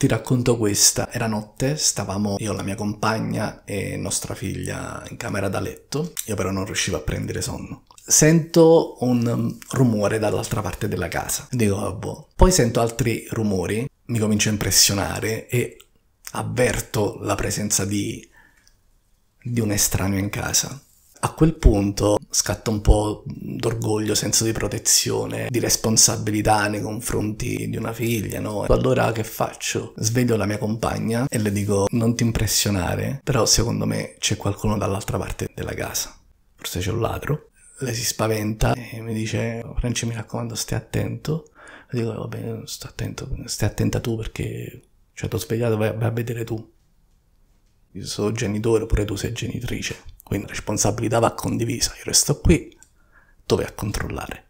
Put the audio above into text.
Ti racconto questa. Era notte, stavamo io, la mia compagna e nostra figlia in camera da letto. Io però non riuscivo a prendere sonno. Sento un rumore dall'altra parte della casa. Dico, vabbè. Poi sento altri rumori, mi comincio a impressionare e avverto la presenza di, di un estraneo in casa. A quel punto scatta un po' d'orgoglio, senso di protezione, di responsabilità nei confronti di una figlia, no? Allora che faccio? Sveglio la mia compagna e le dico non ti impressionare, però secondo me c'è qualcuno dall'altra parte della casa. Forse c'è un ladro. Lei si spaventa e mi dice Franci mi raccomando stai attento. Le dico vabbè sto attento, stai attenta tu perché cioè ti ho svegliato, vai, vai a vedere tu. Io sono genitore, pure tu sei genitrice. Quindi la responsabilità va condivisa. Io resto qui, dove a controllare.